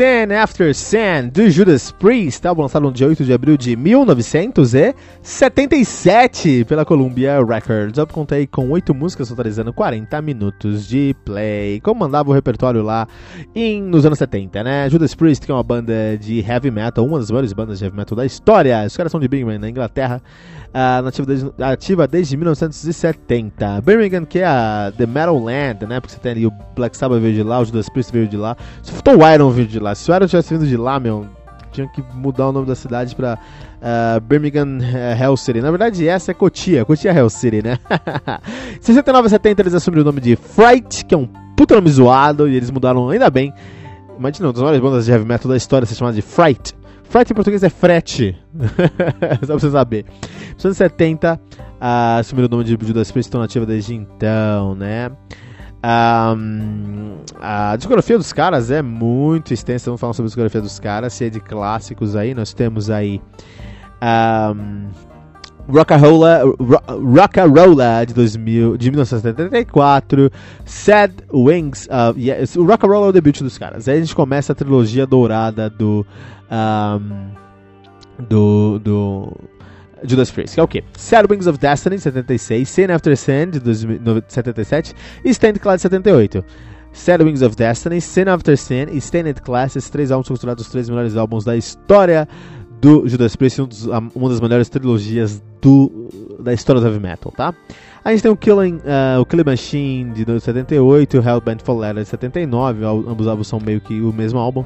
Sin After Sin, do Judas Priest, álbum lançado no dia 8 de abril de 1977 pela Columbia Records. Eu contei com 8 músicas, totalizando 40 minutos de play, como mandava o repertório lá em, nos anos 70, né? Judas Priest, que é uma banda de heavy metal, uma das maiores bandas de heavy metal da história. Os caras são de Birmingham, na Inglaterra, uh, ativa, desde, ativa desde 1970. Birmingham, que é a The Metal Land, né? Porque você tem ali o Black Sabbath veio de lá, o Judas Priest veio de lá, o Iron veio de lá. Se o Iron tivesse vindo de lá, meu, tinha que mudar o nome da cidade pra uh, Birmingham uh, Hell City. Na verdade, essa é Cotia, Cotia Hell City, né? 69 e 70 eles assumiram o nome de Fright, que é um puta nome zoado, e eles mudaram ainda bem. Imagina, uma das maiores bandas de heavy metal da história ser chamada de Fright. Fright em português é frete. Só pra você saber. Nos anos 70, uh, assumiram o nome de Judas Priest, estão nativa desde então, né? Um, a discografia dos caras é muito extensa. Vamos falar sobre a discografia dos caras. Se é de clássicos aí, nós temos aí. Um, Rock'n'Rolla, Rock'n'Rolla de, 2000, de 1974, Sad Wings, uh, yeah, o Rock'n'Rolla é o debut dos caras. Aí a gente começa a trilogia dourada do, um, do, do Judas Priest, que é o quê? Sad Wings of Destiny, de 76, Sin After Sin, de 77 e Stand Class, de 78. Sad Wings of Destiny, Sin After Sin e Stained Class, esses três álbuns são considerados os três melhores álbuns da história do Judas Priest, um dos, uma das melhores trilogias do, da história do heavy metal, tá? A gente tem o Killing, uh, o Killing Machine de 78 e o Hellbent for Leather de 79, ambos álbuns são meio que o mesmo álbum.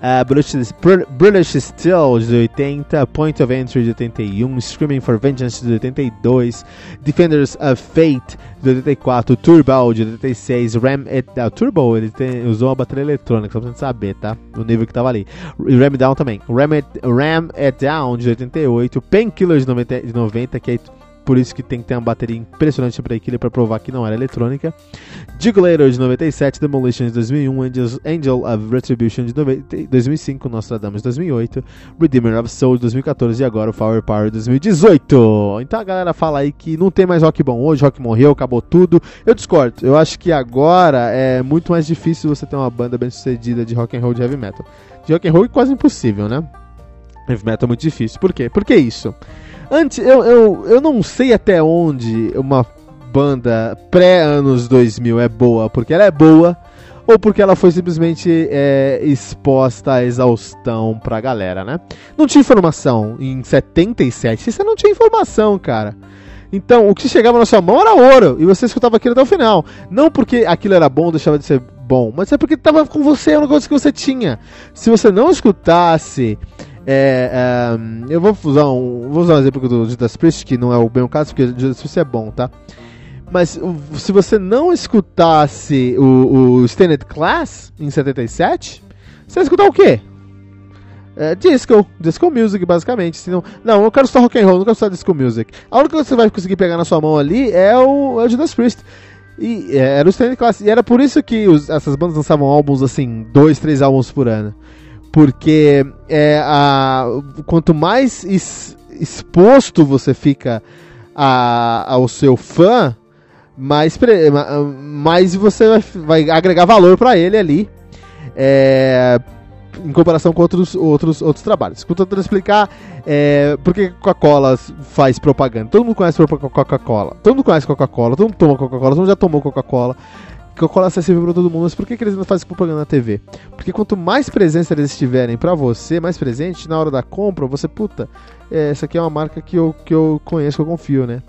Uh, British, British Steel de 80, Point of Entry de 81, Screaming for Vengeance de 82, Defenders of Fate de 84, Turbo de 86, Ram It Down. Turbo ele tem, usou uma bateria eletrônica, só pra gente saber, tá? O nível que tava ali. Ram Down também. Ram It, Ram It Down de 88, Painkiller de 90, de 90 que é por isso que tem que ter uma bateria impressionante para aquilo para provar que não era eletrônica. Jugulator de 97, Demolition de 2001, Angels, Angel of Retribution de 90, 2005, Nostradamus de 2008, Redeemer of Soul de 2014 e agora o Power Power de 2018. Então a galera fala aí que não tem mais rock bom hoje, rock morreu, acabou tudo. Eu discordo. Eu acho que agora é muito mais difícil você ter uma banda bem sucedida de rock and roll de heavy metal. De rock and roll é quase impossível, né? Heavy metal é muito difícil. Por quê? Por que isso? Antes, eu, eu, eu não sei até onde uma banda pré-anos 2000 é boa, porque ela é boa, ou porque ela foi simplesmente é, exposta à exaustão pra galera, né? Não tinha informação em 77, você não tinha informação, cara. Então, o que chegava na sua mão era ouro, e você escutava aquilo até o final. Não porque aquilo era bom, deixava de ser bom, mas é porque estava com você, é um negócio que você tinha. Se você não escutasse é, é, eu vou usar um, vou usar um exemplo do Judas Priest, que não é o bem o caso, porque Judas Priest é bom, tá? Mas se você não escutasse o, o Standard Class em 77, você vai escutar o quê? É, disco, disco music, basicamente. Senão, não, eu quero só rock and roll, não quero só disco music. A única coisa que você vai conseguir pegar na sua mão ali é o, é o Judas Priest. E é, era o Standard Class. E era por isso que os, essas bandas lançavam álbuns assim, dois, três álbuns por ano. Porque é, a, quanto mais es, exposto você fica a, ao seu fã, mais, mais você vai, vai agregar valor para ele ali. É, em comparação com outros, outros, outros trabalhos. Tentando explicar é, por que Coca-Cola faz propaganda. Todo mundo conhece Coca-Cola. Todo mundo conhece Coca-Cola. Todo mundo toma Coca-Cola. Todo mundo já tomou Coca-Cola. Coca-Cola é acessível para todo mundo, mas por que, que eles não fazem propaganda na TV? Porque quanto mais presença eles tiverem para você, mais presente, na hora da compra, você, puta, é, essa aqui é uma marca que eu, que eu conheço, que eu confio, né?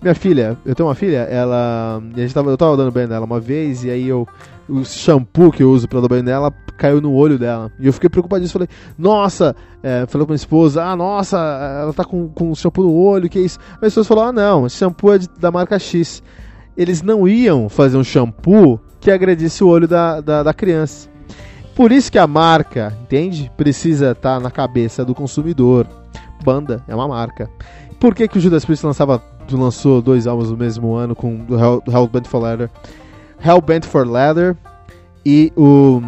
Minha filha, eu tenho uma filha, ela. A gente tava, eu tava dando banho nela uma vez, e aí eu. O shampoo que eu uso pra dar banho nela caiu no olho dela. E eu fiquei preocupadíssimo. Falei, nossa, é, falei pra minha esposa, ah, nossa, ela tá com, com shampoo no olho, que é isso? Minha esposa falou, ah, não, esse shampoo é de, da marca X. Eles não iam fazer um shampoo que agredisse o olho da, da, da criança. Por isso que a marca, entende? Precisa estar tá na cabeça do consumidor. Banda é uma marca. Por que, que o Judas Priest lançava, lançou dois álbuns no mesmo ano com o Hell, Hellbent for Leather? Hellbent for Leather e o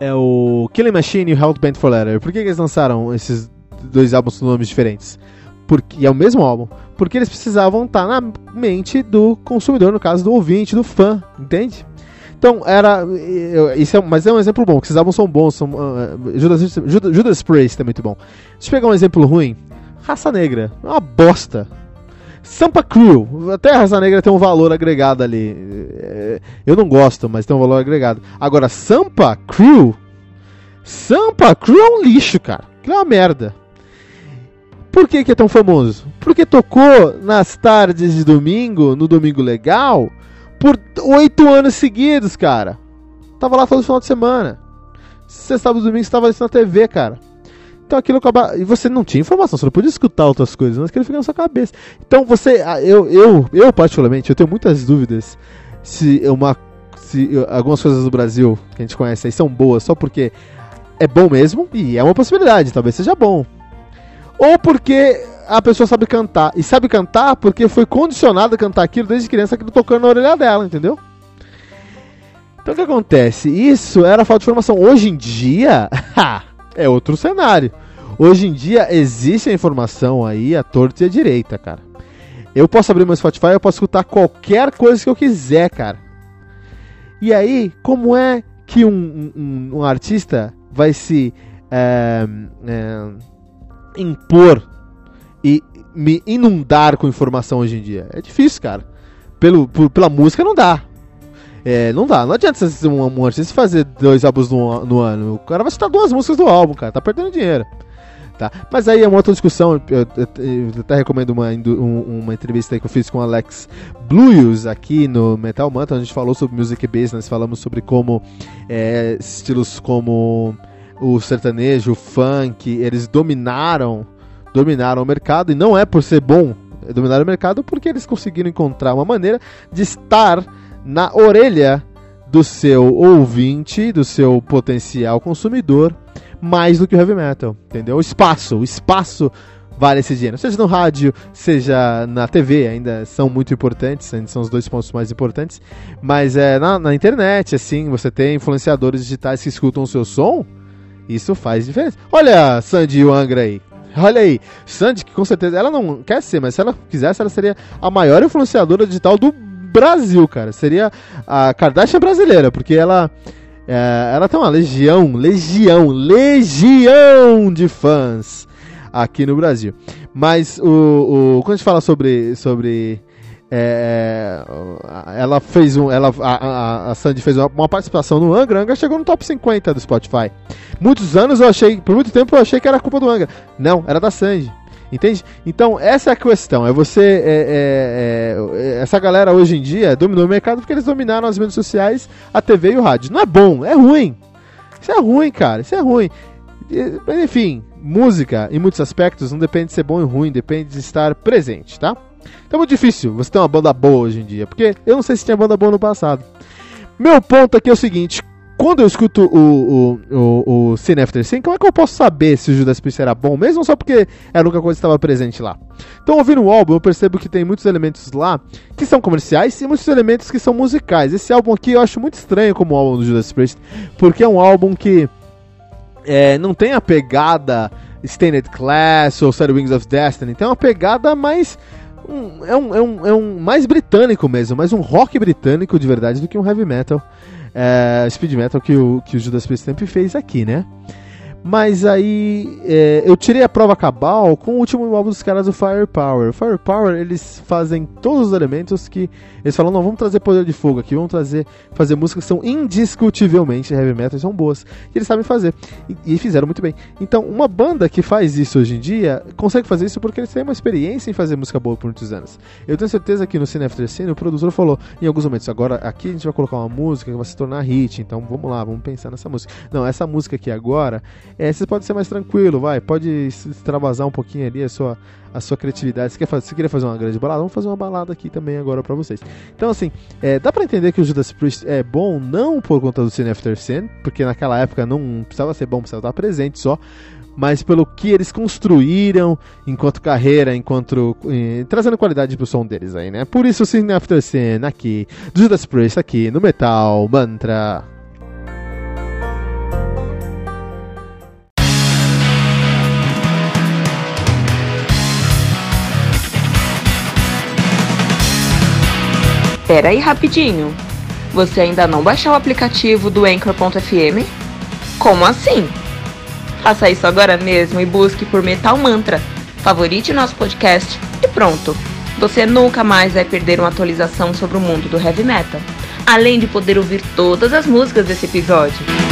é o Killing Machine e o Hellbent for Leather. Por que, que eles lançaram esses dois álbuns com nomes diferentes? Porque, e é o mesmo álbum. Porque eles precisavam estar na mente do consumidor, no caso do ouvinte, do fã, entende? Então, era. Isso é, mas é um exemplo bom, porque esses álbuns são bons. São, uh, Judas, Judas, Judas Priest é muito bom. Deixa eu pegar um exemplo ruim. Raça Negra. É uma bosta. Sampa Crew, até a raça negra tem um valor agregado ali. É, eu não gosto, mas tem um valor agregado. Agora, Sampa Crew. Sampa Crew é um lixo, cara. Que é uma merda. Por que, que é tão famoso? Porque tocou nas tardes de domingo, no Domingo Legal, por oito anos seguidos, cara. Tava lá todo final de semana. Você estava no domingo, estava na TV, cara. Então aquilo acaba. E você não tinha informação, você não podia escutar outras coisas, mas aquilo fica na sua cabeça. Então você. Ah, eu, eu, eu particularmente, eu tenho muitas dúvidas se uma. Se algumas coisas do Brasil que a gente conhece aí são boas só porque é bom mesmo, e é uma possibilidade, talvez seja bom. Ou porque a pessoa sabe cantar. E sabe cantar porque foi condicionada a cantar aquilo desde criança, aquilo tocando na orelha dela, entendeu? Então o que acontece? Isso era falta de informação. Hoje em dia, é outro cenário. Hoje em dia existe a informação aí a torta e a direita, cara. Eu posso abrir meu Spotify, eu posso escutar qualquer coisa que eu quiser, cara. E aí, como é que um, um, um artista vai se é, é, impor e me inundar com informação hoje em dia? É difícil, cara. Pelo, por, pela música não dá. É, não dá, não adianta você um, fazer dois álbuns no, no ano. O cara vai citar duas músicas do álbum, cara. Tá perdendo dinheiro. Tá? Mas aí é uma outra discussão. Eu, eu, eu até recomendo uma, um, uma entrevista que eu fiz com o Alex Blues aqui no Metal Mantra. A gente falou sobre music business, falamos sobre como é, estilos como o sertanejo, o funk, eles dominaram dominaram o mercado e não é por ser bom dominar o mercado porque eles conseguiram encontrar uma maneira de estar na orelha do seu ouvinte, do seu potencial consumidor, mais do que o heavy metal, entendeu? O espaço, o espaço vale esse dinheiro, seja no rádio, seja na TV, ainda são muito importantes, ainda são os dois pontos mais importantes, mas é na, na internet, assim, você tem influenciadores digitais que escutam o seu som, isso faz diferença. Olha a Sandy Angra aí, Olha aí, Sandy, que com certeza ela não quer ser, mas se ela quisesse, ela seria a maior influenciadora digital do Brasil, cara. Seria a Kardashian brasileira, porque ela. É, ela tem uma legião, legião, legião de fãs aqui no Brasil. Mas o, o quando a gente fala sobre, sobre é, ela fez um, ela, a, a, a Sandy fez uma, uma, participação no Angra, Angra chegou no top 50 do Spotify. Muitos anos eu achei, por muito tempo eu achei que era culpa do Angra. Não, era da Sandy. Entende? Então, essa é a questão. É você. É, é, é, essa galera hoje em dia dominou o mercado porque eles dominaram as mídias sociais, a TV e o rádio. Não é bom, é ruim. Isso é ruim, cara. Isso é ruim. Enfim, música, em muitos aspectos, não depende de ser bom e ruim, depende de estar presente, tá? Então é muito difícil você ter uma banda boa hoje em dia, porque eu não sei se tinha banda boa no passado. Meu ponto aqui é o seguinte: quando eu escuto o, o, o, o Sin After Sin, como é que eu posso saber se o Judas Priest era bom, mesmo só porque era a única coisa que estava presente lá? Então, ouvindo o álbum, eu percebo que tem muitos elementos lá que são comerciais e muitos elementos que são musicais. Esse álbum aqui eu acho muito estranho como álbum do Judas Priest, porque é um álbum que é, não tem a pegada Stained Class ou Sad Wings of Destiny, tem uma pegada mais um, é, um, é, um, é um mais britânico mesmo, mais um rock britânico de verdade do que um heavy metal, é, speed metal que o, que o Judas Priest sempre fez aqui, né? Mas aí é, eu tirei a prova cabal com o último álbum dos caras do Firepower. Firepower, eles fazem todos os elementos que. Eles falam, não, vamos trazer poder de fogo aqui, vamos trazer. fazer músicas que são indiscutivelmente heavy metal são boas. E eles sabem fazer. E, e, fizeram muito bem. Então, uma banda que faz isso hoje em dia consegue fazer isso porque eles têm uma experiência em fazer música boa por muitos anos. Eu tenho certeza que no Cine After Cine o produtor falou em alguns momentos, agora aqui a gente vai colocar uma música que vai se tornar hit, então vamos lá, vamos pensar nessa música. Não, essa música aqui agora é, você pode ser mais tranquilo, vai, pode extravasar um pouquinho ali a sua, a sua criatividade. Se quer fazer, se queria fazer uma grande balada, vamos fazer uma balada aqui também agora para vocês. Então, assim, é, dá para entender que o Judas Priest é bom não por conta do Sin After Sin, porque naquela época não precisava ser bom, precisava estar presente só, mas pelo que eles construíram enquanto carreira, enquanto eh, trazendo qualidade pro som deles aí, né? Por isso o Sin After Sin aqui, do Judas Priest aqui no Metal Mantra. Pera aí rapidinho. Você ainda não baixou o aplicativo do Anchor.fm? Como assim? Faça isso agora mesmo e busque por Metal Mantra. Favorite nosso podcast e pronto. Você nunca mais vai perder uma atualização sobre o mundo do heavy metal, além de poder ouvir todas as músicas desse episódio.